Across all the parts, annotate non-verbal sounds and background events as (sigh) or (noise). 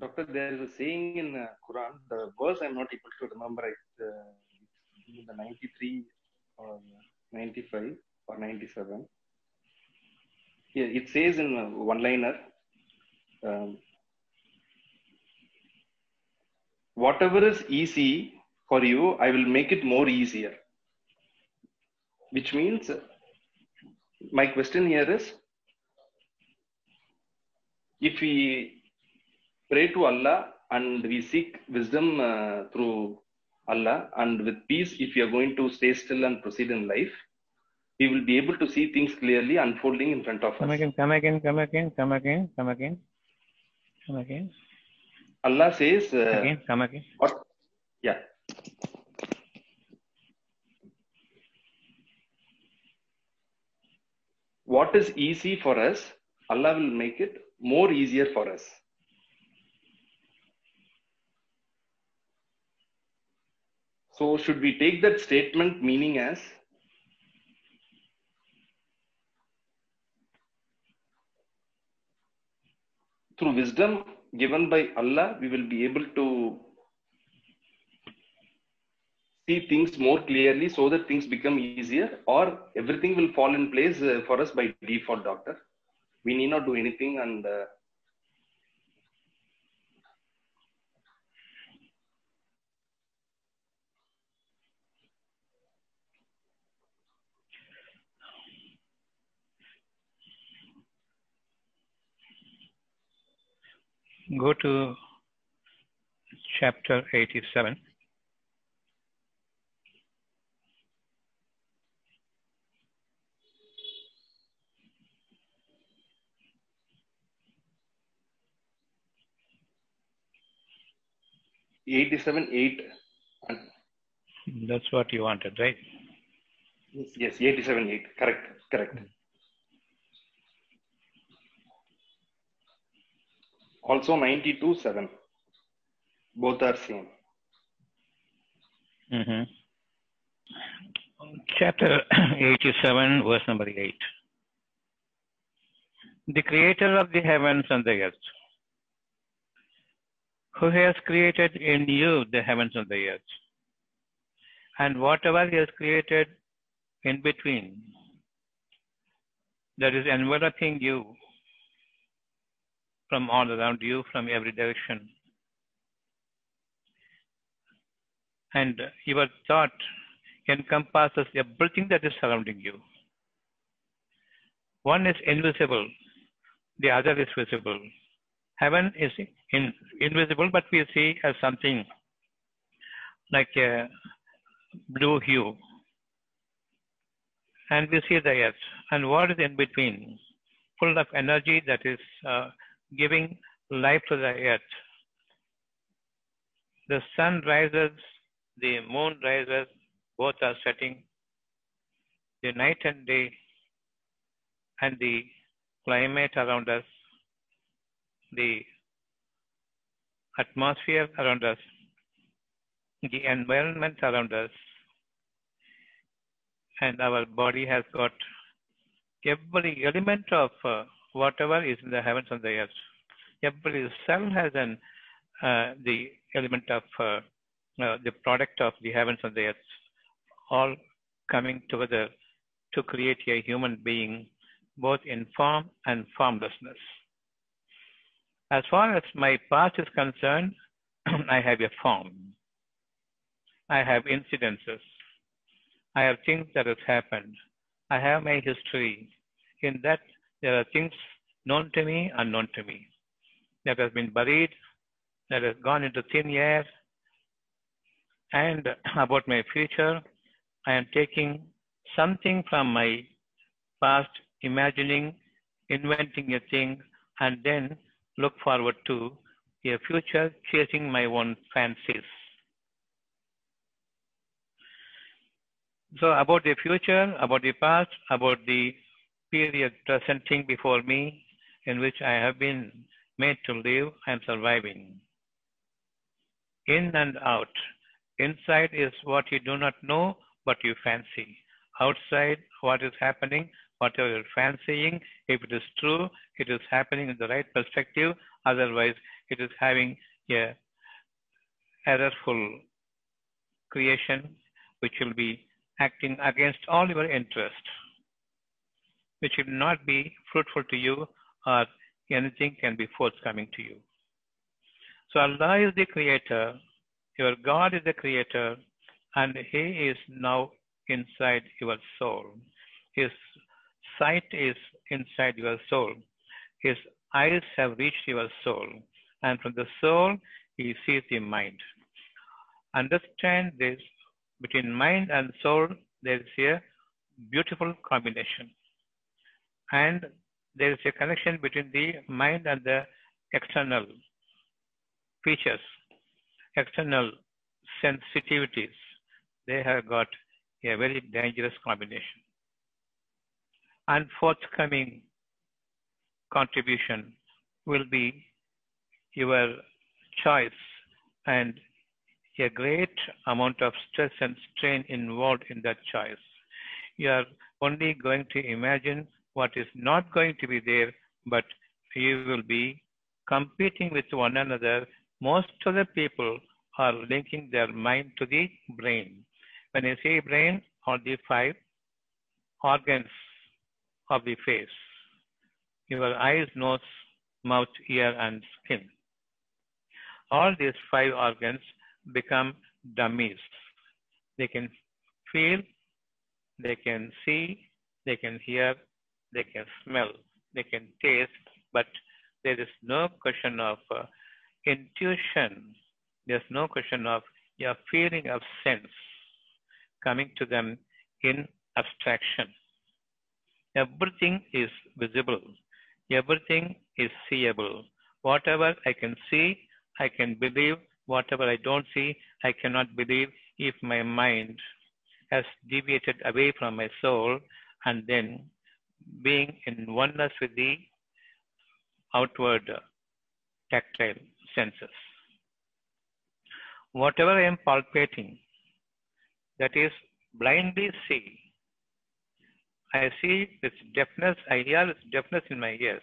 Doctor, there is a saying in uh, Quran. The verse I'm not able to remember. It uh, the 93 or 95 or 97. Yeah, it says in one liner. Um, whatever is easy for you, I will make it more easier. Which means, uh, my question here is if we pray to Allah and we seek wisdom uh, through Allah and with peace, if we are going to stay still and proceed in life, we will be able to see things clearly unfolding in front of us. Come us. again, come again, come again, come again, come again, come again, Allah says, uh, again, come again. what? Yeah. What is easy for us, Allah will make it more easier for us. So, should we take that statement meaning as through wisdom given by Allah, we will be able to see things more clearly so that things become easier, or everything will fall in place uh, for us by default, doctor. We need not do anything, and uh, Go to chapter 87. eighty-seven eight. That's what you wanted, right? Yes, eighty-seven eight. Correct, correct. Also ninety-two seven. Both are same. hmm Chapter 87, verse number 8. The creator of the heavens and the earth, who has created in you the heavens and the earth, and whatever he has created in between, that is enveloping you from all around you, from every direction. And your thought encompasses everything that is surrounding you. One is invisible, the other is visible. Heaven is in, invisible, but we see as something like a blue hue. And we see the earth. And what is in between? Full of energy that is uh, giving life to the earth. The sun rises, the moon rises, both are setting. The night and day and the climate around us, the atmosphere around us, the environment around us, and our body has got every element of uh, whatever is in the heavens and the earth. Every cell has an uh, the element of uh, uh, the product of the heavens and the earth, all coming together to create a human being, both in form and formlessness. As far as my past is concerned, (clears throat) I have a form. I have incidences. I have things that have happened. I have my history. In that, there are things known to me, unknown to me, that has been buried, that has gone into thin air. And (clears throat) about my future, I am taking something from my past, imagining, inventing a thing, and then look forward to a future chasing my own fancies. So, about the future, about the past, about the period presenting before me in which I have been made to live, am surviving. In and out. Inside is what you do not know, but you fancy. Outside, what is happening, whatever you're fancying, if it is true, it is happening in the right perspective. Otherwise, it is having a errorful creation which will be acting against all your interest, which will not be fruitful to you or anything can be forthcoming to you. So Allah is the creator, your God is the creator, and He is now inside your soul. His sight is inside your soul. His eyes have reached your soul. And from the soul, he sees the mind. Understand this between mind and soul, there is a beautiful combination. And there is a connection between the mind and the external features, external sensitivities. They have got a very dangerous combination. And forthcoming contribution will be your choice and a great amount of stress and strain involved in that choice. You are only going to imagine what is not going to be there, but you will be competing with one another. Most of the people are linking their mind to the brain. When I say brain, or the five organs of the face your eyes, nose, mouth, ear, and skin. All these five organs become dummies. They can feel, they can see, they can hear, they can smell, they can taste, but there is no question of uh, intuition. There's no question of your feeling of sense coming to them in abstraction. Everything is visible. Everything is seeable. Whatever I can see, I can believe. Whatever I don't see, I cannot believe if my mind has deviated away from my soul and then being in oneness with the outward tactile senses. Whatever I am palpating, that is blindly see. I see this deafness, I hear this deafness in my ears,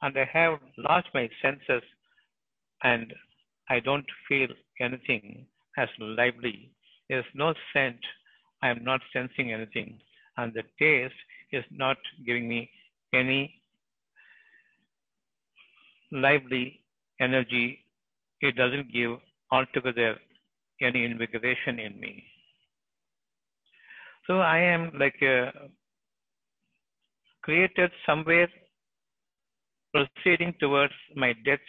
and I have lost my senses, and I don't feel anything as lively. There's no scent, I am not sensing anything, and the taste is not giving me any lively energy. It doesn't give altogether any invigoration in me. So I am like a created somewhere proceeding towards my death.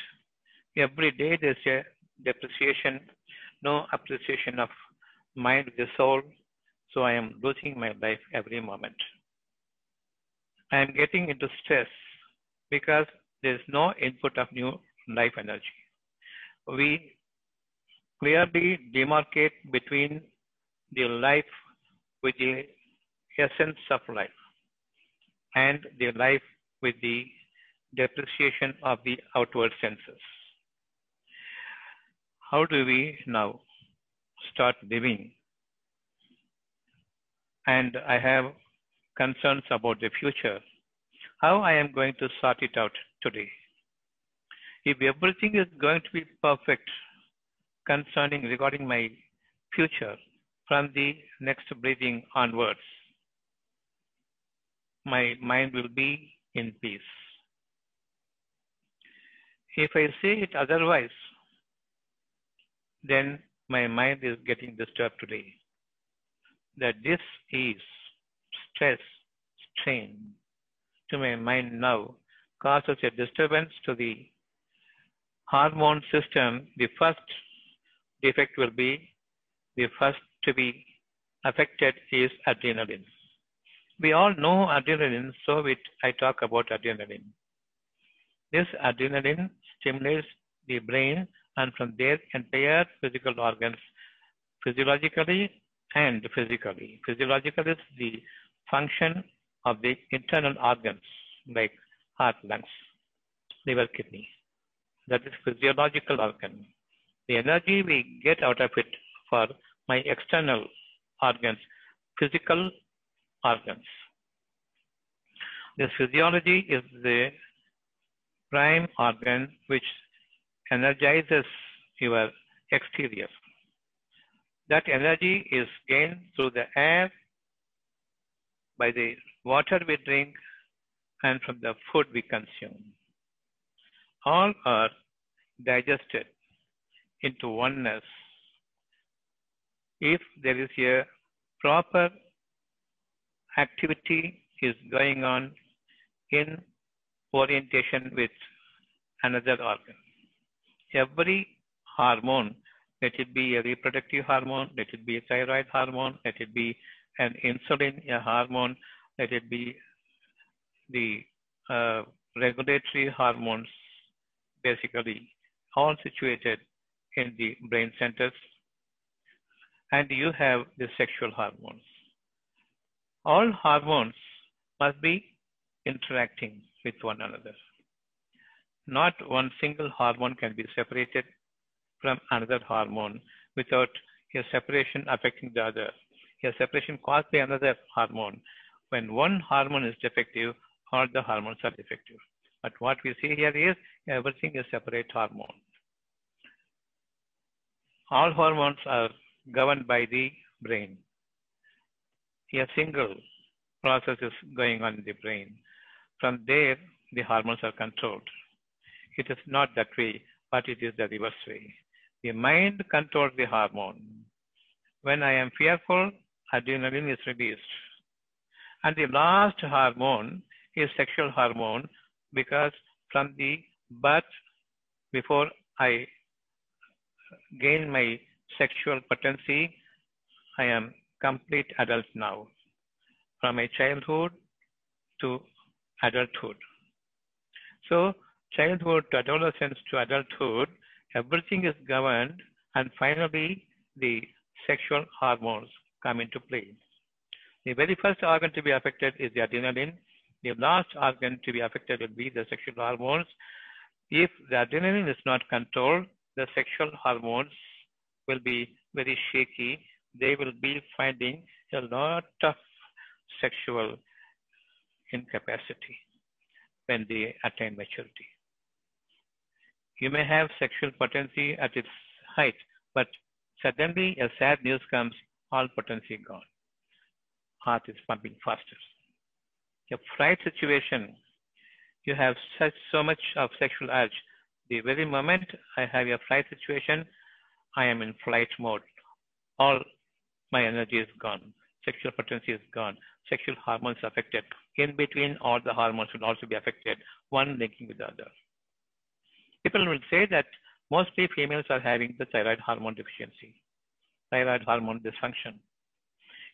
Every day there's a depreciation, no appreciation of mind the soul. So I am losing my life every moment. I am getting into stress because there is no input of new life energy. We clearly demarcate between the life with the essence of life and the life with the depreciation of the outward senses. How do we now start living? And I have concerns about the future. How I am going to sort it out today? If everything is going to be perfect concerning regarding my future from the next breathing onwards, my mind will be in peace. If I say it otherwise, then my mind is getting disturbed today. That this is stress, strain to my mind now causes a disturbance to the hormone system. The first defect will be the first to be affected is adrenaline. We all know adrenaline, so it, I talk about adrenaline. This adrenaline stimulates the brain and from there entire physical organs physiologically and physically. Physiological is the function of the internal organs like heart, lungs, liver, kidney. That is physiological organ. The energy we get out of it for my external organs, physical organs. This physiology is the prime organ which energizes your exterior. That energy is gained through the air, by the water we drink, and from the food we consume. All are digested into oneness if there is a proper activity is going on in orientation with another organ. Every hormone, let it be a reproductive hormone, let it be a thyroid hormone, let it be an insulin a hormone, let it be the uh, regulatory hormones, basically all situated in the brain centers. And you have the sexual hormones. All hormones must be interacting with one another. Not one single hormone can be separated from another hormone without a separation affecting the other. Separation caused by another hormone. When one hormone is defective, all the hormones are defective. But what we see here is everything is separate hormone. All hormones are governed by the brain. A single process is going on in the brain. From there, the hormones are controlled. It is not that way, but it is the reverse way. The mind controls the hormone. When I am fearful, adrenaline is released. And the last hormone is sexual hormone because from the birth, before I gain my sexual potency, I am complete adult now. From my childhood to adulthood. So, childhood to adolescence to adulthood, everything is governed, and finally, the sexual hormones come into play. The very first organ to be affected is the adrenaline. The last organ to be affected will be the sexual hormones. If the adrenaline is not controlled, the sexual hormones will be very shaky. They will be finding a lot of sexual incapacity when they attain maturity. You may have sexual potency at its height, but suddenly a sad news comes, all potency gone. Heart is pumping faster. A fright situation, you have such so much of sexual urge. The very moment I have a fright situation, I am in flight mode. All my energy is gone. Sexual potency is gone. Sexual hormones affected. In between, all the hormones will also be affected, one linking with the other. People will say that mostly females are having the thyroid hormone deficiency, thyroid hormone dysfunction.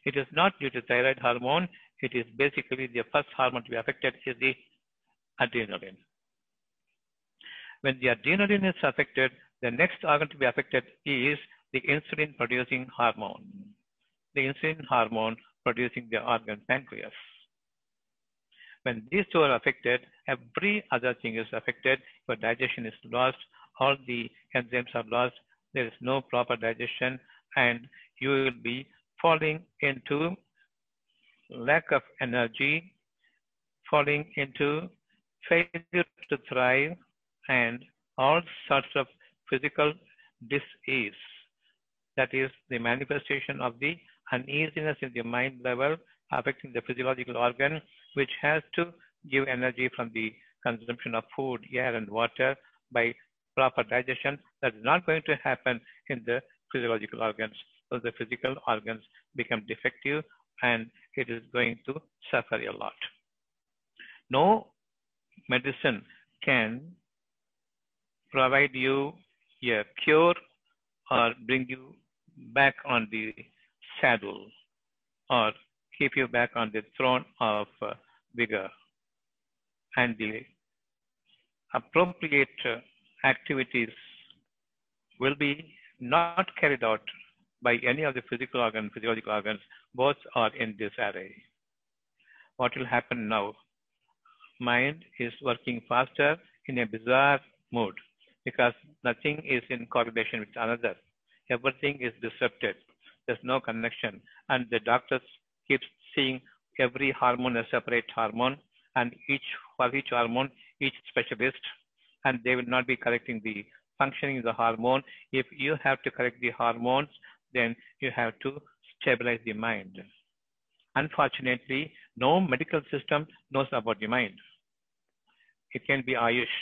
It is not due to thyroid hormone. It is basically the first hormone to be affected is the adrenaline. When the adrenaline is affected, the next organ to be affected is the insulin producing hormone. The insulin hormone producing the organ pancreas. When these two are affected, every other thing is affected. Your digestion is lost. All the enzymes are lost. There is no proper digestion and you will be falling into lack of energy, falling into failure to thrive, and all sorts of physical disease. That is the manifestation of the uneasiness in the mind level affecting the physiological organ, which has to give energy from the consumption of food, air, and water by proper digestion. That is not going to happen in the physiological organs. So the physical organs become defective and it is going to suffer a lot. No medicine can provide you a cure or bring you back on the saddle or keep you back on the throne of uh, vigor and the appropriate uh, activities will be not carried out by any of the physical organ, physiological organs. Both are in this array. What will happen now? Mind is working faster in a bizarre mood because nothing is in correlation with another. Everything is disrupted. There's no connection. And the doctors keep seeing every hormone a separate hormone and each for each hormone, each specialist, and they will not be correcting the functioning the hormone. If you have to correct the hormones, then you have to stabilize the mind. Unfortunately, no medical system knows about the mind. It can be Ayush.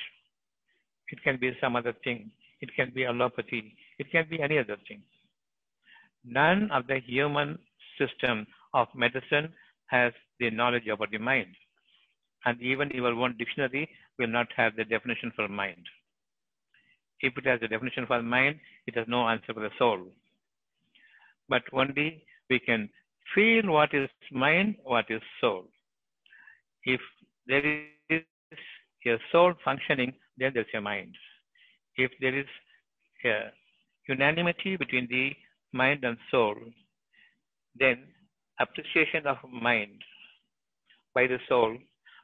It can be some other thing. It can be allopathy. It can be any other thing. None of the human system of medicine has the knowledge about the mind. And even your own dictionary will not have the definition for mind. If it has a definition for mind, it has no answer for the soul. But only we can feel what is mind, what is soul. If there is a soul functioning, then there's a mind. If there is a unanimity between the mind and soul, then appreciation of mind by the soul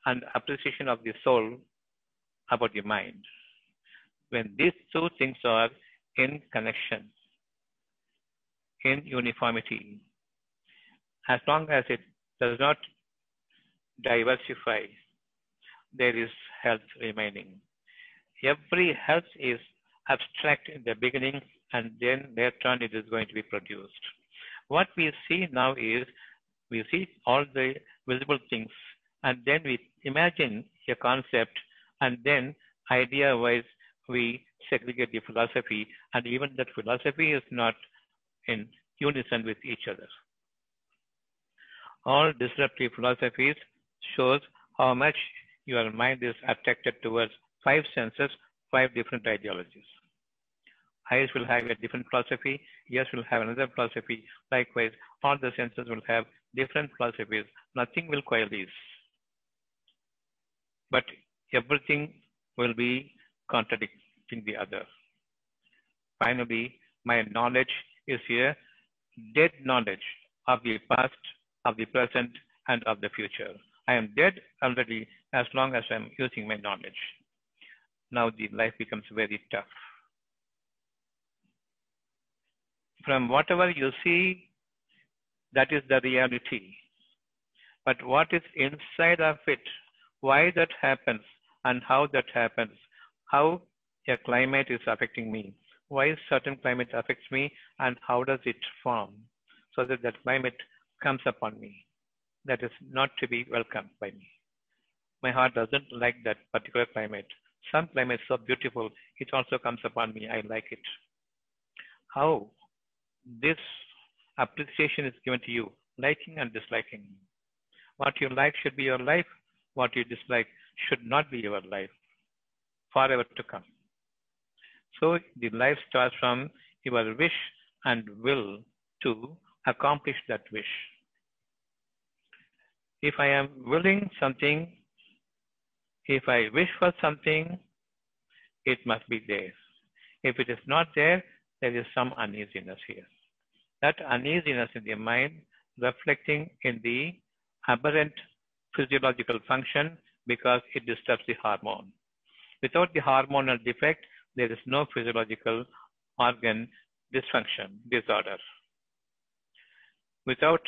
and appreciation of the soul about the mind. When these two things are in connection, in uniformity, as long as it does not diversify, there is health remaining. Every health is abstract in the beginning and then later on it is going to be produced. What we see now is we see all the visible things and then we imagine a concept and then idea wise we segregate the philosophy and even that philosophy is not in unison with each other. All disruptive philosophies shows how much your mind is attracted towards five senses, five different ideologies. Eyes will have a different philosophy, ears will have another philosophy. Likewise, all the senses will have different philosophies. Nothing will coalesce. But everything will be contradicting the other. Finally, my knowledge is here, dead knowledge of the past, of the present, and of the future. I am dead already as long as I am using my knowledge. Now the life becomes very tough. From whatever you see, that is the reality. But what is inside of it, why that happens, and how that happens, how a climate is affecting me, why certain climate affects me, and how does it form, so that that climate comes upon me. That is not to be welcomed by me. My heart doesn't like that particular climate. Some climate is so beautiful, it also comes upon me. I like it. How this appreciation is given to you, liking and disliking. What you like should be your life. What you dislike should not be your life forever to come. So the life starts from your wish and will to accomplish that wish. If I am willing something, if I wish for something, it must be there. If it is not there, there is some uneasiness here. That uneasiness in the mind reflecting in the aberrant physiological function because it disturbs the hormone. Without the hormonal defect, there is no physiological organ dysfunction, disorder. Without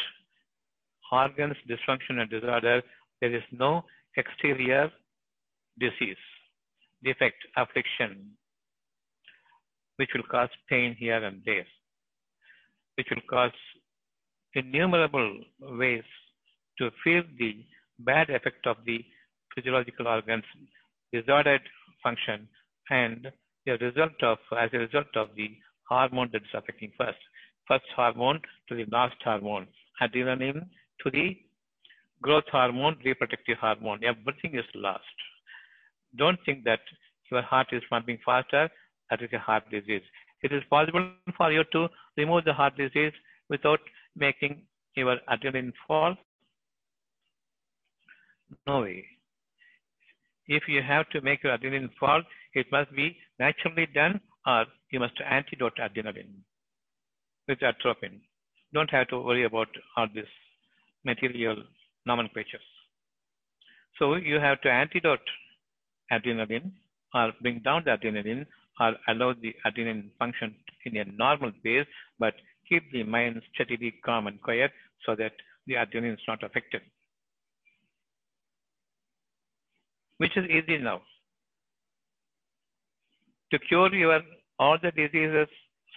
organs dysfunction and disorder, there is no exterior disease, defect, affliction, which will cause pain here and there, which will cause innumerable ways to feel the bad effect of the physiological organs, disordered function, and result of, as a result of the hormone that is affecting first. First hormone to the last hormone, adrenaline to the growth hormone, reproductive hormone. Everything is lost. Don't think that your heart is pumping faster. That is a heart disease. It is possible for you to remove the heart disease without making your adrenaline fall. No way. If you have to make your adrenaline fall, it must be naturally done or you must antidote adrenaline with atropine. Don't have to worry about all this material nomenclatures. So you have to antidote adrenaline or bring down the adrenaline or allow the adrenaline function in a normal pace, but keep the mind steadily calm and quiet so that the adrenaline is not affected. Which is easy now. To cure your all the diseases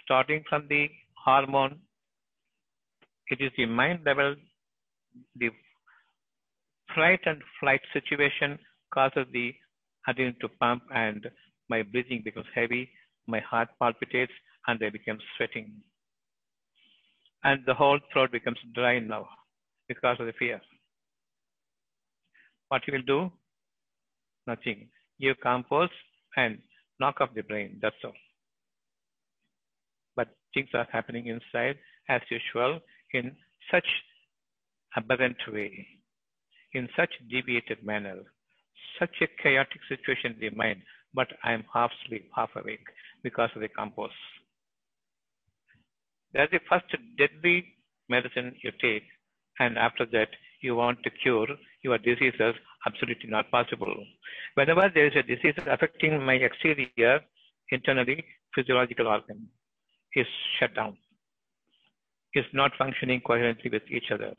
starting from the hormone, it is the mind level, the fright and flight situation causes the adrenaline to pump and my breathing becomes heavy, my heart palpitates and I become sweating. And the whole throat becomes dry now because of the fear. What you will do? Nothing. You Calmpose and knock off the brain. That's all. But things are happening inside as usual in such aberrant way, in such deviated manner, such a chaotic situation in the mind, but I am half asleep, half awake because of the Calmpose. That's the first deadly medicine you take, and after that, you want to cure your diseases, absolutely not possible. Whenever there is a disease affecting my exterior, internally, physiological organ is shut down, is not functioning coherently with each other.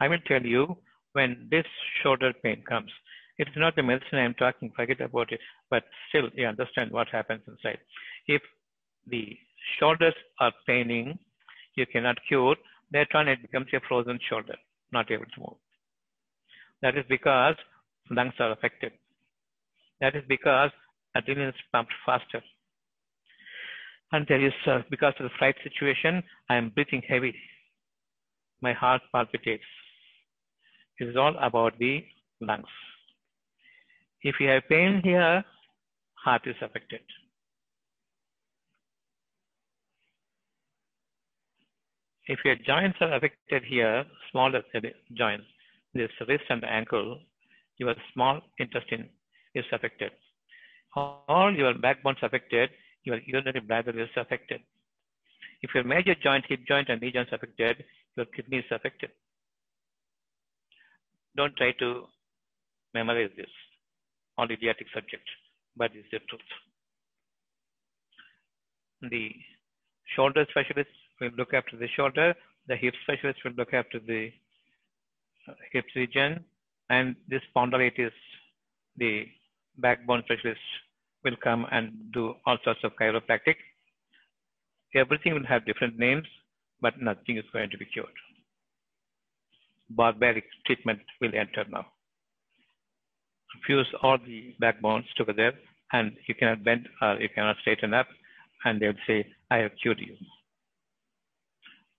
I will tell you when this shoulder pain comes, it is not the medicine I am talking, forget about it, but still you understand what happens inside. If the shoulders are paining, you cannot cure, later on it becomes a frozen shoulder, not able to move. That is because lungs are affected. That is because adrenaline is pumped faster. And there is, uh, because of the flight situation, I am breathing heavy. My heart palpitates. It is all about the lungs. If you have pain here, heart is affected. If your joints are affected here, smaller joints, this wrist and ankle, your small intestine is affected. All your backbones affected, your urinary bladder is affected. If your major joint, hip joint, and knee joints affected, your kidney is affected. Don't try to memorize this on idiotic subject, but it's the truth. The shoulder specialist will look after the shoulder, the hip specialist will look after the hip region, and this spondylitis, the backbone specialist will come and do all sorts of chiropractic. Everything will have different names, but nothing is going to be cured. Barbaric treatment will enter now. Fuse all the backbones together, and you cannot bend or you cannot straighten up, and they will say, I have cured you.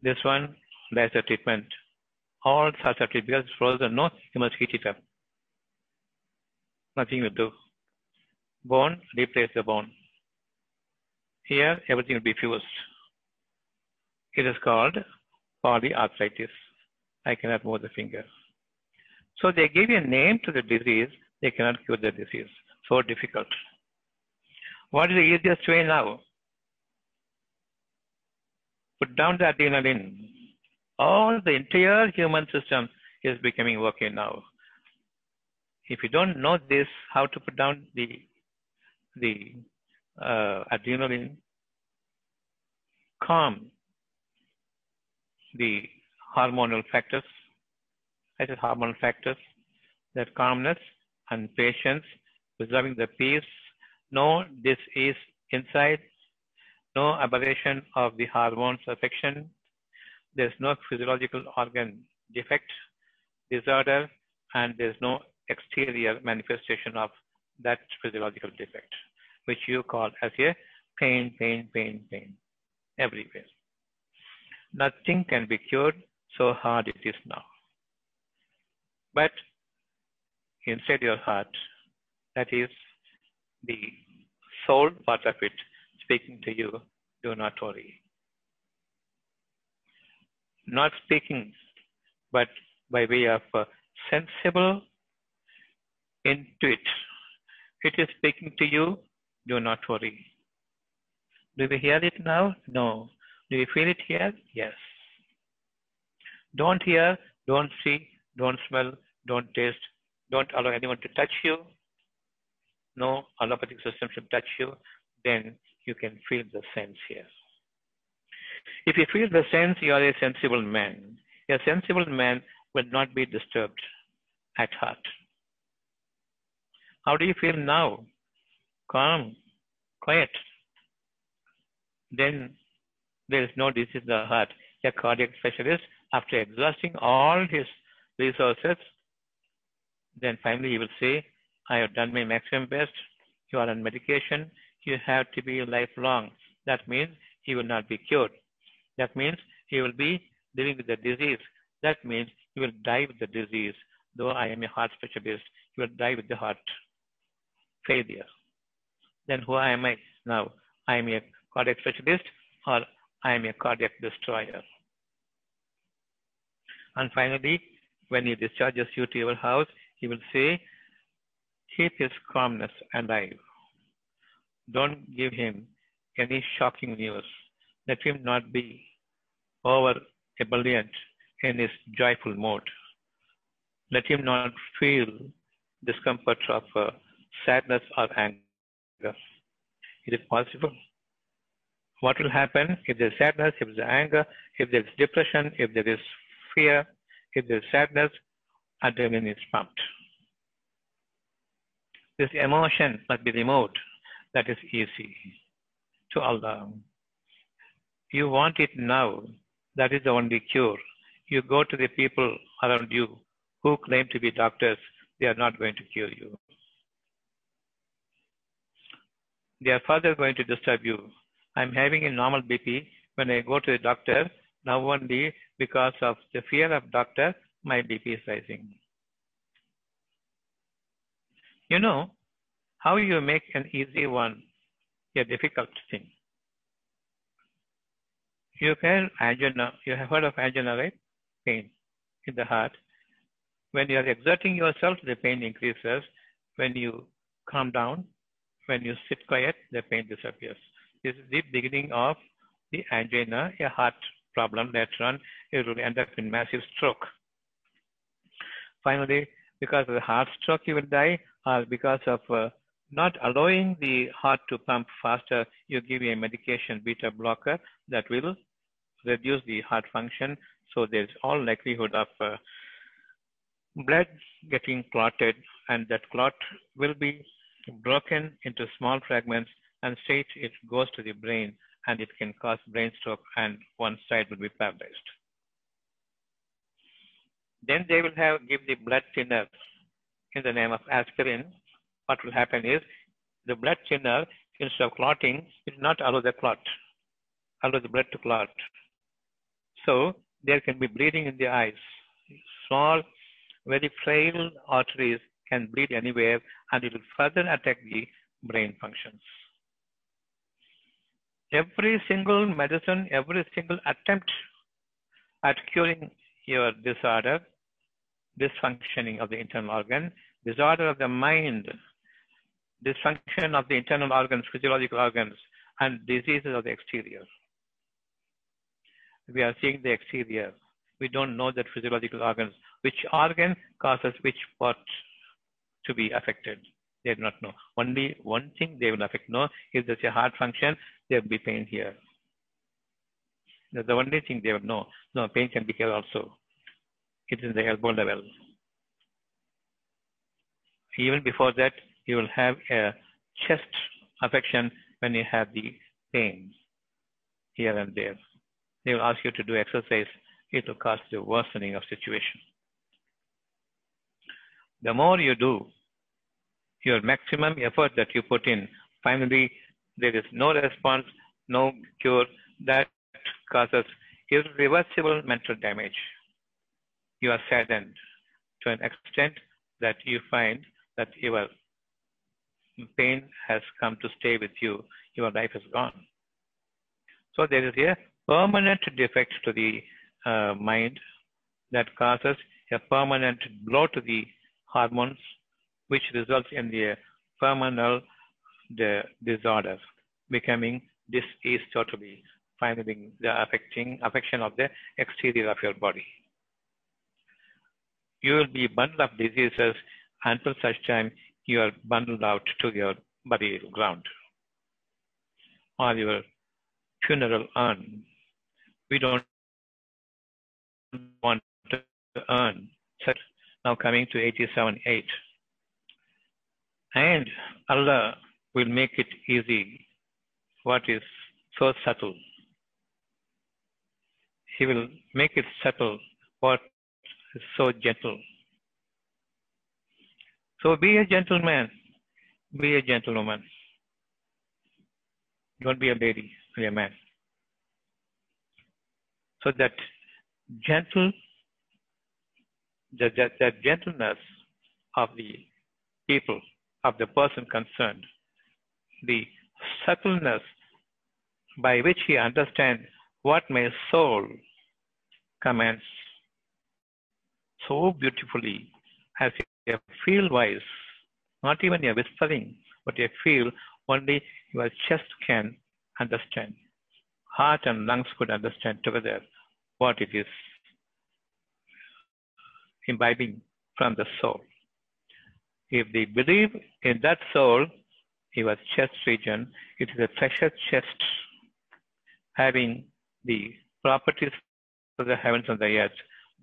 This one, laser treatment. All of because frozen, no, must heat up. Nothing will do. Bone, replace the bone. Here, everything will be fused. It is called polyarthritis. I cannot move the finger. So they give a name to the disease, they cannot cure the disease. So difficult. What is the easiest way now? Put down the adrenaline. All the entire human system is becoming okay now. If you don't know this, how to put down the the uh, adrenaline, calm the hormonal factors. I said hormonal factors, that calmness and patience, preserving the peace. No, this is inside. No aberration of the hormones affection. There's no physiological organ defect, disorder, and there's no exterior manifestation of that physiological defect, which you call as a pain, pain, pain, pain, everywhere. Nothing can be cured, so hard it is now. But inside your heart, that is the soul part of it speaking to you, do not worry. Not speaking, but by way of uh, sensible intuit it is speaking to you, do not worry. Do we hear it now? No. Do we feel it here? Yes. Don't hear, don't see, don't smell, don't taste, don't allow anyone to touch you. No allopathic system should touch you. Then you can feel the sense here. If you feel the sense, you are a sensible man. A sensible man will not be disturbed at heart. How do you feel now? Calm, quiet. Then there is no disease in the heart. A cardiac specialist, after exhausting all his resources, then finally he will say, I have done my maximum best. You are on medication. You have to be lifelong. That means he will not be cured. That means he will be living with the disease. That means he will die with the disease. Though I am a heart specialist, he will die with the heart failure. Then who am I now? I am a cardiac specialist or I am a cardiac destroyer. And finally, when he discharges you to your house, he will say, keep his calmness alive. Don't give him any shocking news. Let him not be over ebullient in his joyful mood. Let him not feel discomfort of uh, sadness or anger. It is possible. What will happen if there is sadness, if there is anger, if there is depression, if there is fear, if there is sadness, adrenaline is pumped. This emotion must be removed. That is easy to Allah. You want it now. That is the only cure. You go to the people around you who claim to be doctors, they are not going to cure you. They are further going to disturb you. I'm having a normal BP. When I go to the doctor, now only because of the fear of doctor, my BP is rising. You know how you make an easy one a difficult thing. You angina, you have heard of angina, right? Pain in the heart. When you are exerting yourself, the pain increases. When you calm down, when you sit quiet, the pain disappears. This is the beginning of the angina, a heart problem. Later on, it will end up in massive stroke. Finally, because of the heart stroke, you will die, or because of uh, not allowing the heart to pump faster, you give a medication, beta blocker, that will reduce the heart function. So there's all likelihood of uh, blood getting clotted, and that clot will be broken into small fragments and straight it goes to the brain and it can cause brain stroke and one side will be paralyzed. Then they will have give the blood thinner in the name of aspirin. What will happen is the blood thinner instead of clotting, will not allow the clot, allow the blood to clot. So there can be bleeding in the eyes. Small, very frail arteries can bleed anywhere and it will further attack the brain functions. Every single medicine, every single attempt at curing your disorder, dysfunctioning of the internal organ, disorder of the mind, dysfunction of the internal organs, physiological organs, and diseases of the exterior. We are seeing the exterior. We don't know that physiological organs, which organ causes which part to be affected. They do not know. Only one thing they will affect. No, if there's a heart function, there will be pain here. That's the only thing they will know. No, pain can be here also. It is in the elbow level. Even before that, you will have a chest affection when you have the pain here and there. They will ask you to do exercise. It will cause the worsening of situation. The more you do, your maximum effort that you put in, finally there is no response, no cure, that causes irreversible mental damage. You are saddened to an extent that you find that your pain has come to stay with you, your life is gone. So there is a permanent defect to the uh, mind that causes a permanent blow to the hormones, which results in the permanent the disorder, becoming disease totally, finally the affecting affection of the exterior of your body. You will be bundled of diseases until such time you are bundled out to your burial ground or your funeral urn. We don't want to earn. Now coming to 87.8. And Allah will make it easy what is so subtle. He will make it subtle what is so gentle. So be a gentleman, be a gentlewoman. Don't be a lady, be a man. So that gentle, that, that, that gentleness of the people, of the person concerned, the subtleness by which he understands what my soul commands so beautifully as a feel wise, not even a whispering, but a feel only your chest can understand. Heart and lungs could understand together what it is imbibing from the soul. If they believe in that soul, your chest region, it is a treasure chest having the properties of the heavens and the earth.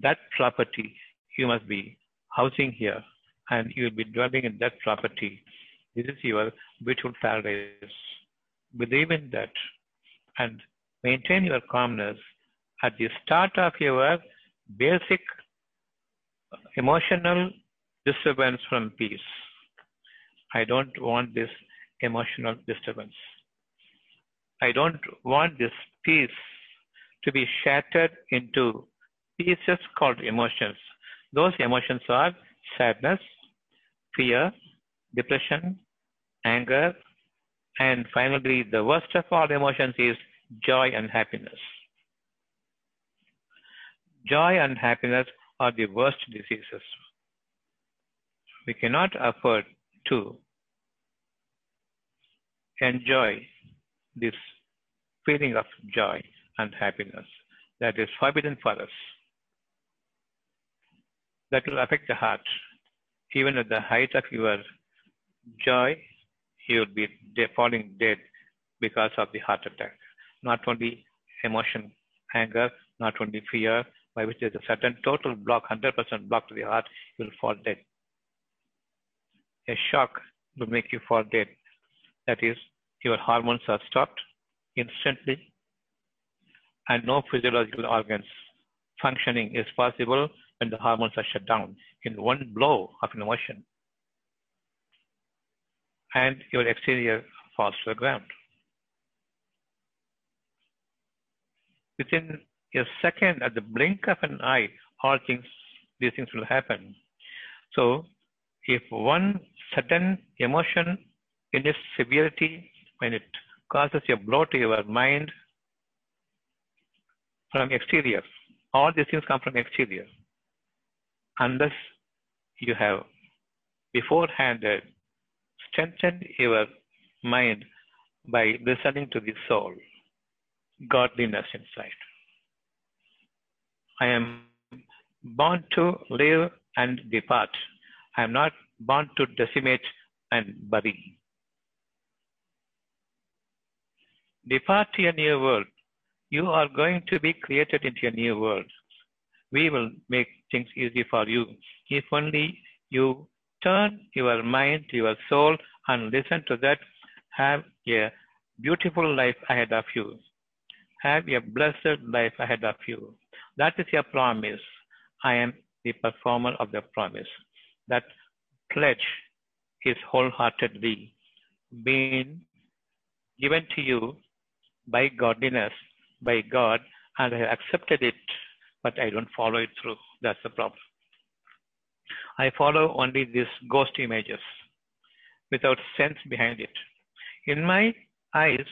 That property you must be housing here and you will be dwelling in that property. This is your beautiful paradise. Believe in that and maintain your calmness at the start of your basic emotional disturbance from peace. I don't want this emotional disturbance. I don't want this peace to be shattered into pieces called emotions. Those emotions are sadness, fear, depression, anger, and finally, the worst of all emotions is joy and happiness. Joy and happiness are the worst diseases. We cannot afford to enjoy this feeling of joy and happiness that is forbidden for us. That will affect the heart. Even at the height of your joy, you will be falling dead because of the heart attack. Not only emotion, anger, not only fear, by which there's a certain total block, 100% block to the heart, you will fall dead. A shock will make you fall dead. That is, your hormones are stopped instantly, and no physiological organs functioning is possible when the hormones are shut down in one blow of an emotion. And your exterior falls to the ground. Within a second, at the blink of an eye, all things, these things will happen. So, if one sudden emotion in its severity, when it causes a blow to your mind from exterior, all these things come from exterior. Unless you have beforehand strengthened your mind by listening to the soul, godliness inside. I am born to live and depart. I am not born to decimate and bury. Depart to a new world. You are going to be created into a new world. We will make things easy for you if only you turn your mind your soul and listen to that. Have a beautiful life ahead of you. Have a blessed life ahead of you. That is your promise. I am the performer of the promise. That pledge is wholeheartedly being given to you by godliness, by God, and I have accepted it, but I don't follow it through. That's the problem. I follow only these ghost images without sense behind it. In my eyes,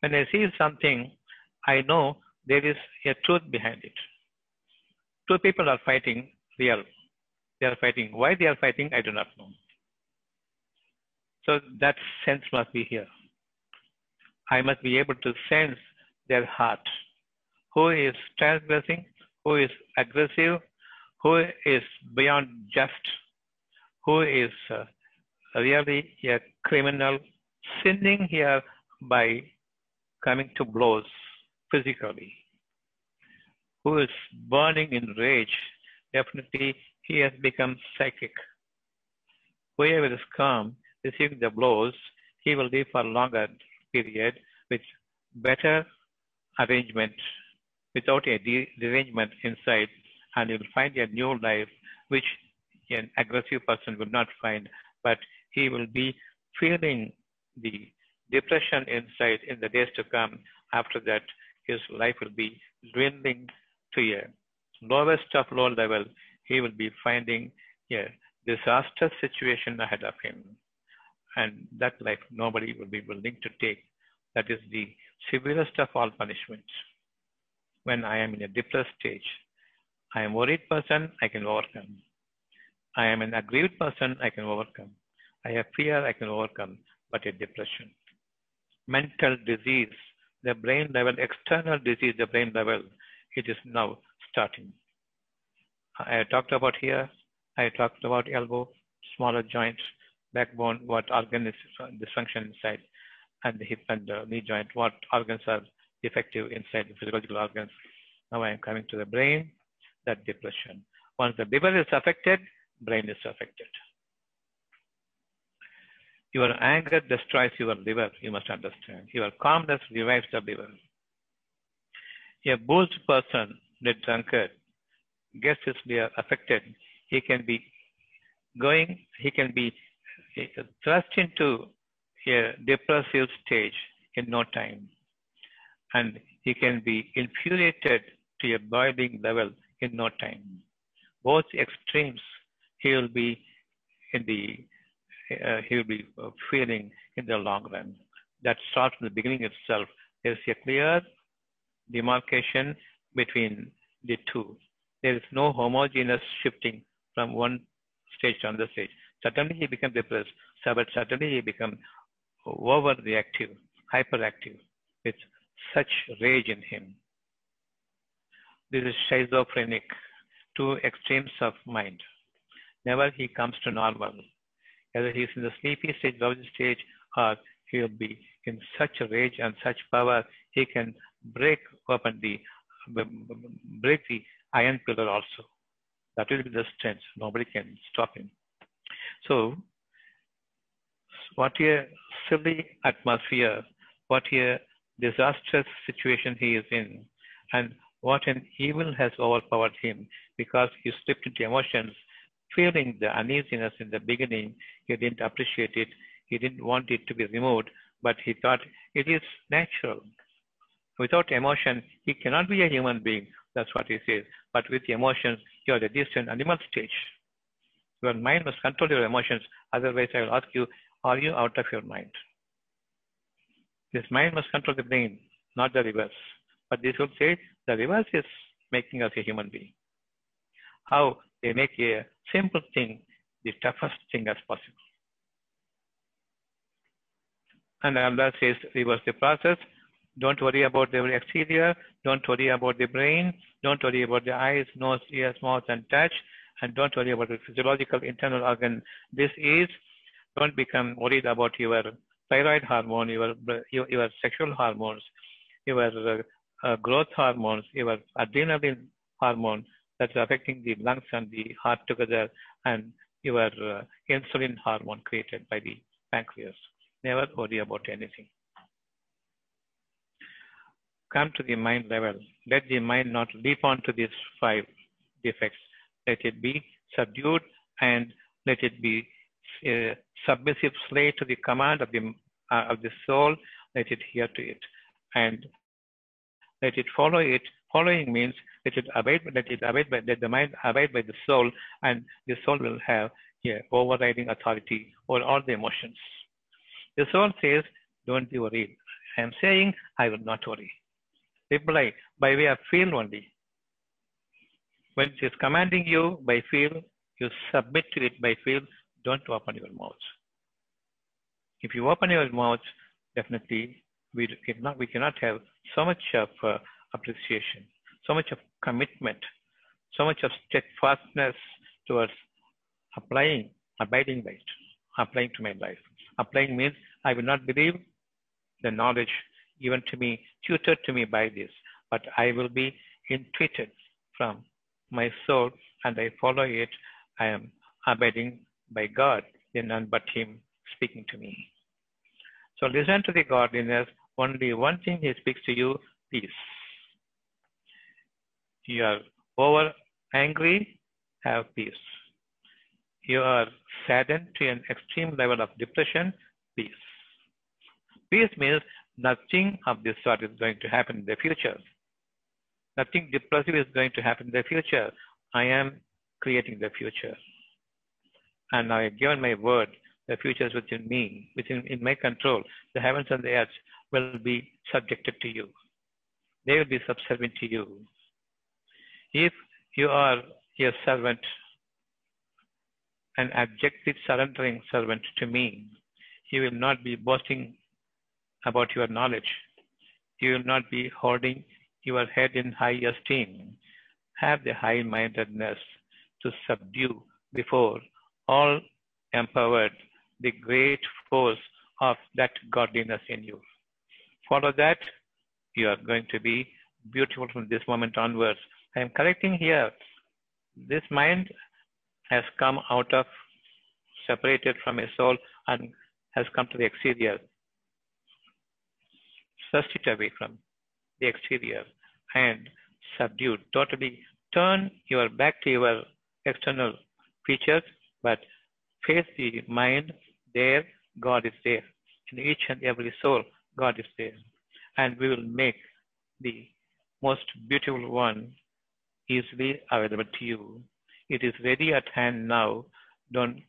when I see something, I know there is a truth behind it. Two people are fighting real. They are fighting. Why they are fighting, I do not know. So that sense must be here. I must be able to sense their heart. Who is transgressing? Who is aggressive? Who is beyond just? Who is uh, really a criminal sinning here by coming to blows physically? Who is burning in rage? Definitely he has become psychic. Whoever is calm receiving the blows, he will live for a longer period with better arrangement, without a derangement inside, and he will find a new life which an aggressive person will not find, but he will be feeling the depression inside in the days to come. After that, his life will be dwindling to a lowest of low level. He will be finding a disastrous situation ahead of him. And that life nobody will be willing to take. That is the severest of all punishments. When I am in a depressed stage, I am worried person, I can overcome. I am an aggrieved person, I can overcome. I have fear, I can overcome, but a depression. Mental disease, the brain level, external disease, the brain level, it is now starting. I talked about here, I talked about elbow, smaller joints, backbone, what organ is dysfunction inside, and the hip and the knee joint, what organs are defective inside the physiological organs. Now I am coming to the brain, that depression. Once the liver is affected, brain is affected. Your anger destroys your liver, you must understand. Your calmness revives the liver. A boozed person, the drunkard, gets his liver affected. He can be going, he can be eh, thrust into a depressive stage in no time. And he can be infuriated to a boiling level in no time. Both extremes, he will be in the uh, he will be feeling in the long run. That starts from the beginning itself. There is a clear demarcation between the two. There is no homogeneous shifting from one stage to another stage. Suddenly he becomes depressed, but suddenly he becomes overreactive, hyperactive, with such rage in him. This is schizophrenic, two extremes of mind. Never he comes to normal. Either he is in the sleepy stage, drowsy stage, or he will be in such rage and such power, he can break open the break the iron pillar also. That will be the strength. Nobody can stop him. So, what a silly atmosphere, what a disastrous situation he is in, and what an evil has overpowered him because he slipped into emotions, feeling the uneasiness in the beginning. He didn't appreciate it. He didn't want it to be removed, but he thought it is natural. Without emotion, he cannot be a human being. That's what he says. But with emotions, you are at least an animal stage. Your mind must control your emotions. Otherwise, I will ask you, are you out of your mind? This mind must control the brain, not the reverse. But this will say the reverse is making us a human being. How they make a simple thing the toughest thing as possible. And Allah says, reverse the process. Don't worry about the exterior. Don't worry about the brain. Don't worry about the eyes, nose, ears, mouth, and touch. And don't worry about the physiological internal organ. This is, don't become worried about your thyroid hormone, your, your, your sexual hormones, your uh, uh, growth hormones, your adrenaline hormone that's affecting the lungs and the heart together, and your uh, insulin hormone created by the pancreas. Never worry about anything. Come to the mind level. Let the mind not leap onto these five defects. Let it be subdued and let it be a submissive slave to the command of the uh, of the soul. Let it hear to it, and let it follow it. Following means let it abide, let it abide by, let the mind abide by the soul, and the soul will have yeah, overriding authority over all the emotions. The soul says, "Don't be worried." I am saying, "I will not worry." Reply by way of feel only. When it is commanding you by feel, you submit to it by feel. Don't open your mouth. If you open your mouth, definitely we cannot, we cannot have so much of uh, appreciation, so much of commitment, so much of steadfastness towards applying, abiding by it, applying to my life. Applying means I will not believe the knowledge given to me, tutored to me by this, but I will be entreated from my soul and I follow it. I am abiding by God, then none but Him speaking to me. So listen to the godliness. Only one thing he speaks to you, peace. You are over angry, have peace. You are saddened to an extreme level of depression, peace. Peace means nothing of this sort is going to happen in the future. Nothing depressive is going to happen in the future. I am creating the future. And I have given my word, the future is within me, within in my control. The heavens and the earth will be subjected to you. They will be subservient to you. If you are a servant, an abjectly surrendering servant to me, you will not be boasting about your knowledge. You will not be holding your head in high esteem. Have the high mindedness to subdue before all empowered the great force of that godliness in you. Follow that, you are going to be beautiful from this moment onwards. I am correcting here. This mind has come out of, separated from a soul and has come to the exterior. Thrust it away from the exterior and subdued. Totally turn your back to your external features, but face the mind. There, God is there. In each and every soul, God is there. And we will make the most beautiful one easily available to you. It is ready at hand now. Don't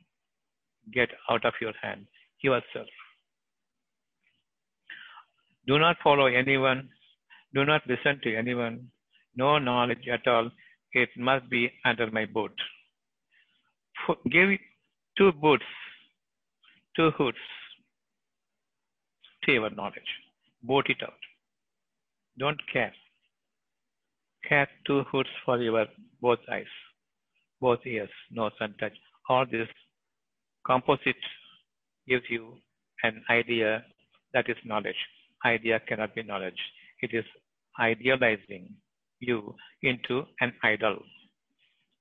get out of your hand yourself. Do not follow anyone. Do not listen to anyone. No knowledge at all. It must be under my boot. Give two boots, two hoods your knowledge. Boat it out. Don't care. Care two hoods for your both eyes, both ears, nose and touch. All this composite gives you an idea that is knowledge. Idea cannot be knowledge. It is idealizing you into an idol.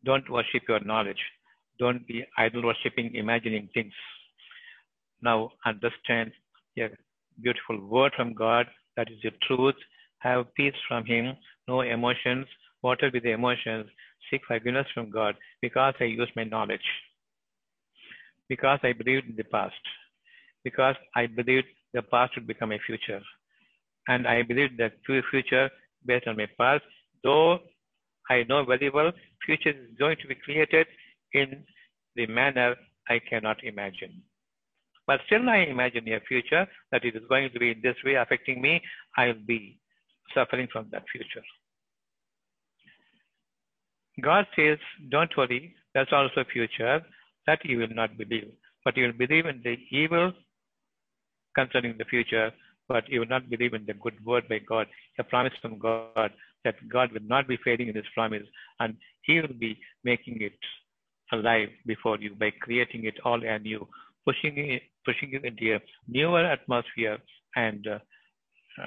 Don't worship your knowledge. Don't be idol worshipping, imagining things. Now understand a beautiful word from God that is the truth. Have peace from Him, no emotions. Whatever be the emotions, seek forgiveness from God because I used my knowledge. Because I believed in the past. Because I believed the past would become a future. And I believed that future based on my past, though I know very well future is going to be created in the manner I cannot imagine. But still I imagine a future that it is going to be in this way affecting me. I will be suffering from that future. God says, don't worry, that's also a future, that you will not believe. But you will believe in the evil concerning the future, but you will not believe in the good word by God, a promise from God that God will not be failing in his promise and he will be making it alive before you by creating it all anew, pushing it, pushing it into a newer atmosphere and uh,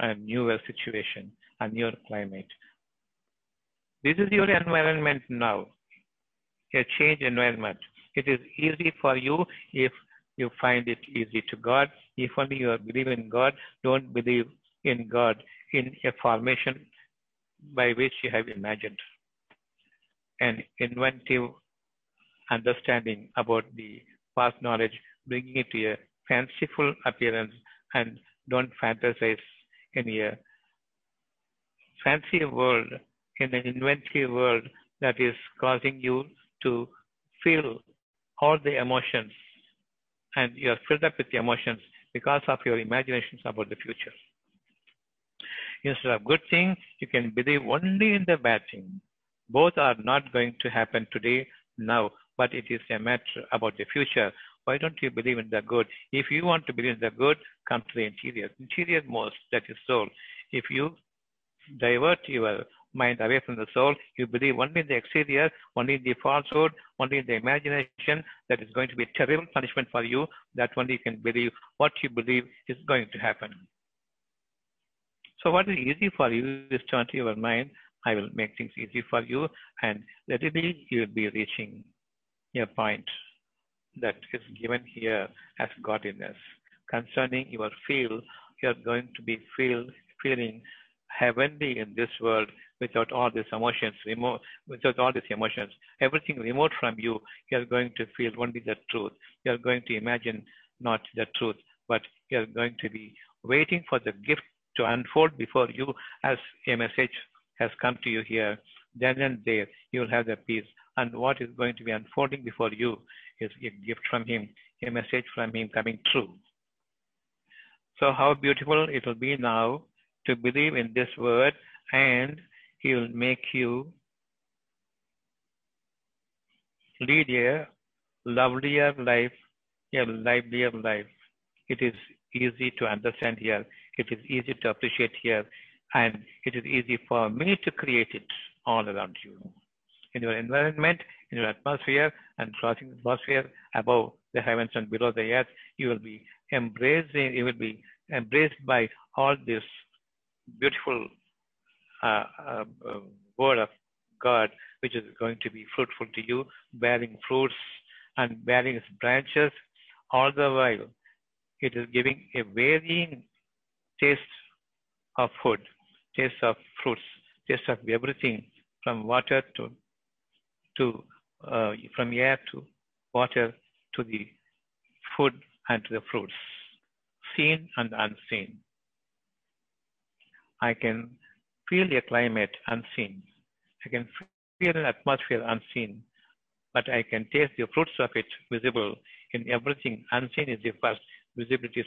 a newer situation, a newer climate. This is your environment now, a change environment. It is easy for you if you find it easy to God. If only you believe in God, don't believe in God in a formation by which you have imagined. An inventive understanding about the past knowledge, bringing it to a fanciful appearance and don't fantasize in a fancy world, in an inventive world that is causing you to feel all the emotions and you are filled up with the emotions because of your imaginations about the future. Instead of good things, you can believe only in the bad thing. Both are not going to happen today, now, but it is a matter about the future. Why don't you believe in the good? If you want to believe in the good, come to the interior. Interior most, that is soul. If you divert your mind away from the soul, you believe only in the exterior, only in the falsehood, only in the imagination, that is going to be a terrible punishment for you. That only you can believe what you believe is going to happen. So what is easy for you is turn to your mind. I will make things easy for you and readily you will be reaching your point that is given here as godliness. Concerning your feel, you are going to be feel, feeling heavenly in this world without all these emotions, remote, without all these emotions. Everything remote from you, you are going to feel only the truth. You are going to imagine not the truth, but you are going to be waiting for the gift to unfold before you as a message has come to you here. Then and there, you will have the peace. And what is going to be unfolding before you a gift from Him, a message from Him coming true. So, how beautiful it will be now to believe in this word, and He will make you lead a lovelier life, a livelier life. It is easy to understand here. It is easy to appreciate here. And it is easy for me to create it all around you. In your environment, in your atmosphere, and crossing the atmosphere above the heavens and below the earth, you will be embracing, you will be embraced by all this beautiful uh, uh, word of God, which is going to be fruitful to you, bearing fruits and bearing its branches all the while. It is giving a varying taste of food, taste of fruits, taste of everything from water to to uh, from air to water to the food and to the fruits, seen and unseen. I can feel a climate unseen. I can feel an atmosphere unseen, but I can taste the fruits of it visible in everything. Unseen is the first, visibility is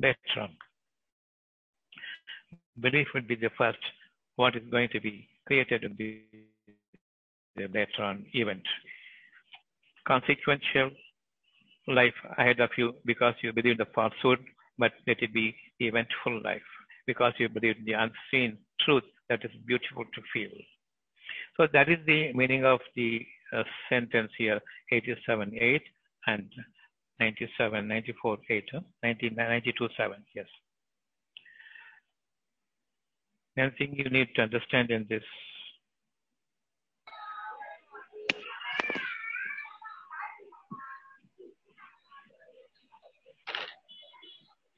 later. Belief would be the first. What is going to be created will be the later event. Consequential life ahead of you because you believe the falsehood, but let it be eventful life because you believe in the unseen truth that is beautiful to feel. So that is the meaning of the uh, sentence here 87 8 and 97 94 8 uh, 92 7 yes anything you need to understand in this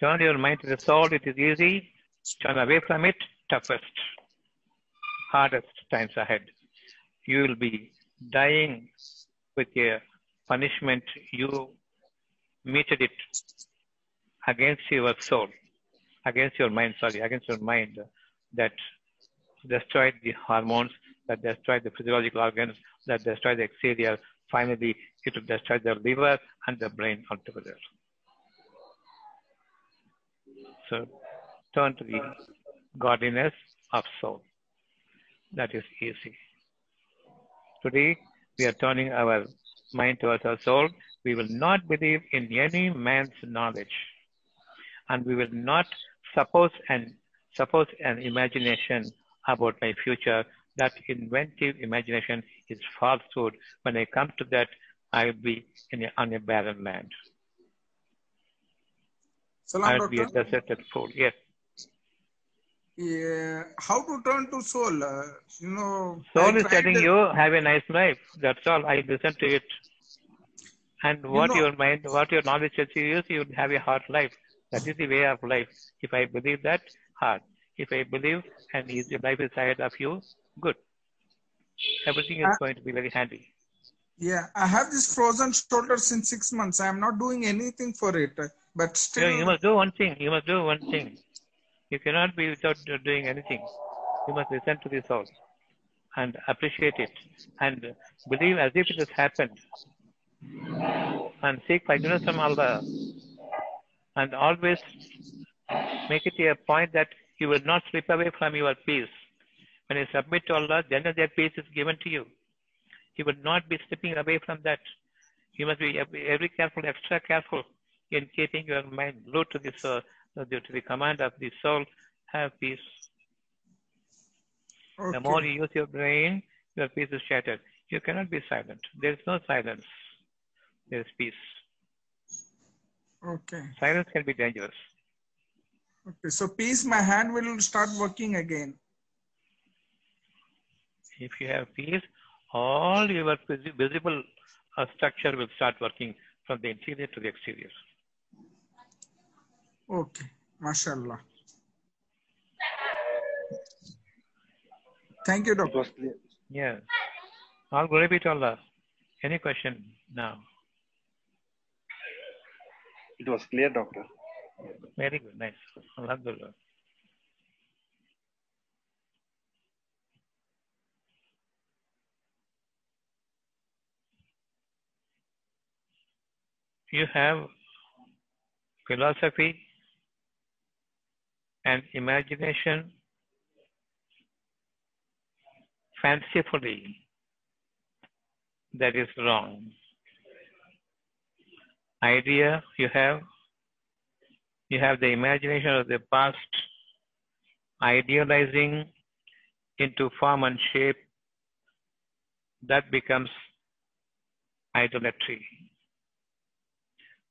turn your mind to the soul. It is easy. Turn away from it. Toughest hardest times ahead. You will be dying with a punishment. You meted it against your soul, against your mind, sorry, against your mind that destroyed the hormones, that destroyed the physiological organs, that destroyed the exterior. Finally, it will destroy the liver and the brain altogether. So, turn to the godliness of soul. That is easy. Today, we are turning our mind towards our soul. We will not believe in any man's knowledge. And we will not suppose and suppose an imagination about my future. That inventive imagination is falsehood. When I come to that, I will be a, on a barren land. Salam, I will be a doctor. deserted fool. Yes. Yeah, how to turn to soul? Uh, you know, Soul I is telling you, have a nice life. That's all. I listen to it. And what know- your mind, what your knowledge tells you is, you have a hard life. That is the way of life. If I believe that, hard. If I believe and easy life is ahead of you, good. Everything is Uh, going to be very handy. Yeah, I have this frozen shoulder since six months. I am not doing anything for it, but You, still, you must do one thing. You must do one thing. You cannot be without uh, doing anything. You must listen to the soul and appreciate it and believe as if it has happened. And seek forgiveness from Allah. And always make it a point that you will not slip away from your peace. When you submit to Allah, then that peace is given to you. You will not be slipping away from that. You must be every careful, extra careful in keeping your mind glued to this, uh, to the command of the soul. Have peace. The more you use your brain, your peace is shattered. You cannot be silent. There is no silence. There is peace. Okay. Silence can be dangerous. Okay. So, peace, my hand will start working again. If you have peace, all your visible uh, structure will start working. from the interior to the exterior. Okay. MashaAllah. Thank you, It doctor. was clear. Yeah. All glory be to Allah. Any question now? It was clear, doctor. Very good. Nice. Alhamdulillah. You have philosophy and imagination fancifully. That is wrong. Idea you have you have the imagination of the past idealizing into form and shape that becomes idolatry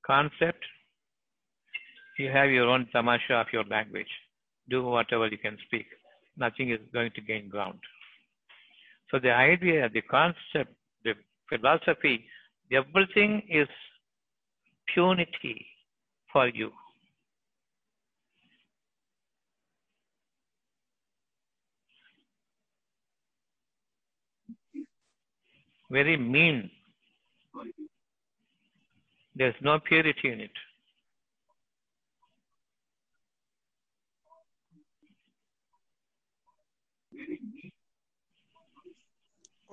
concept you have your own tamasha of your language do whatever you can speak nothing is going to gain ground so the idea the concept the philosophy everything is punity for you very mean. There's no purity in it.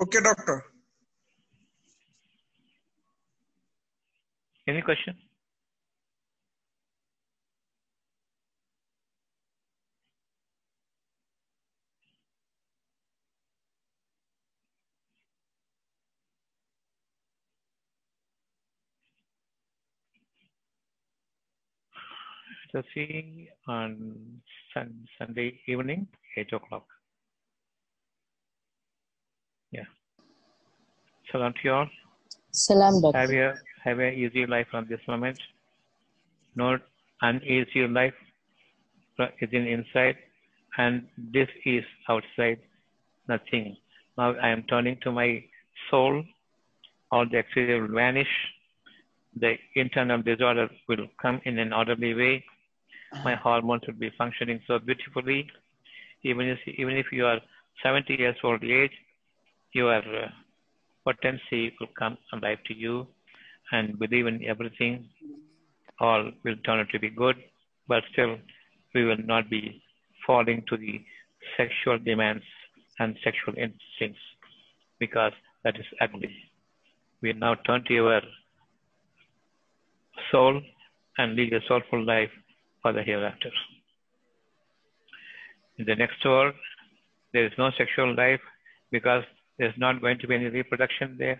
Okay, doctor. Any question? So see on sun, Sunday evening, 8 o'clock. Yeah. Salam to you all. Salam, doctor. Have a, have a easy life from this moment. No uneasy life is in inside and this is outside. Nothing. Now I am turning to my soul. All the exterior will vanish. The internal disorder will come in an orderly way. My hormones will be functioning so beautifully. Even if, even if you are 70 years old age, your uh, potency will come alive to you and believe in everything. All will turn out to be good, but still we will not be falling to the sexual demands and sexual instincts because that is ugly. We now turn to your soul and lead a soulful life for the hereafter. In the next world, there is no sexual life because there's not going to be any reproduction there.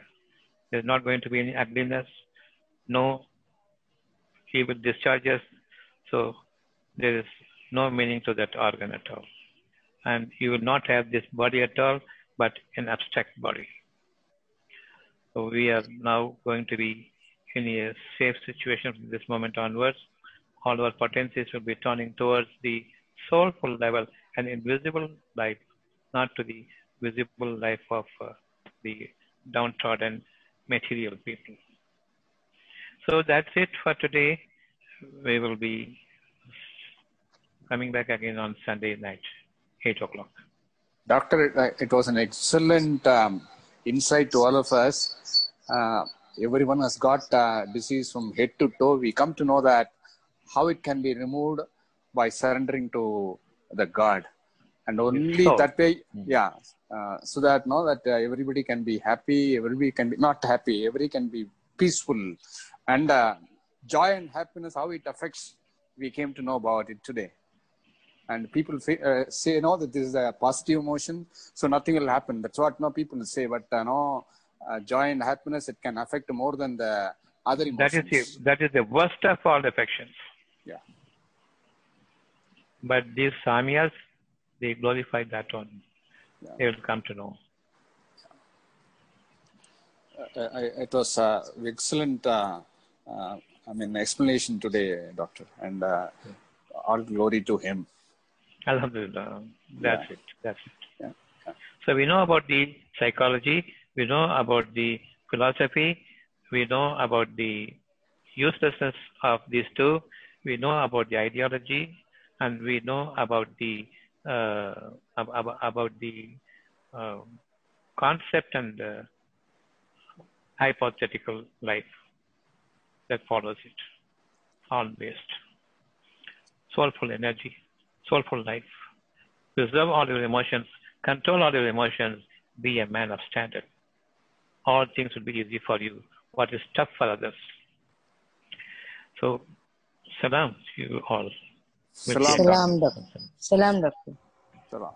There's not going to be any ugliness, no evil discharges. So there is no meaning to that organ at all. And you will not have this body at all, but an abstract body. So we are now going to be in a safe situation from this moment onwards. All our potencies will be turning towards the soulful level and invisible life, not to the visible life of uh, the downtrodden material people. So that's it for today. We will be coming back again on Sunday night, 8 o'clock. Doctor, it, uh, was an excellent um, insight to all of us. Uh, everyone has got uh, disease from head to toe. We come to know that how it can be removed by surrendering to the God, and only So- that way, yeah. Uh, so that know that uh, everybody can be happy, everybody can be not happy, everybody can be peaceful, and uh, joy and happiness. How it affects, we came to know about it today and people fa- uh, say no that this is a positive emotion so nothing will happen that's what no people say but uh, no uh, joy and happiness it can affect more than the other That emotions is the, that is the worst of all affections. yeah But these Samyas, they glorify that one. Yeah. They will come to know. uh, I, it was uh, excellent uh, uh, i mean explanation today doctor and uh, all glory to him Alhamdulillah. That's Yeah. it. That's it. Yeah. Yeah. So we know about the psychology, we know about the philosophy, we know about the uselessness of these two. We know about the ideology, and we know about the uh, about, about the uh, concept and uh, hypothetical life that follows it. All based. Soulful energy, soulful life. Preserve all your emotions, control all your emotions, be a man of standard. All things will be easy for you. What is tough for others. So, salam to you all. Salam. Salam, doctor. Salam, doctor. Salam.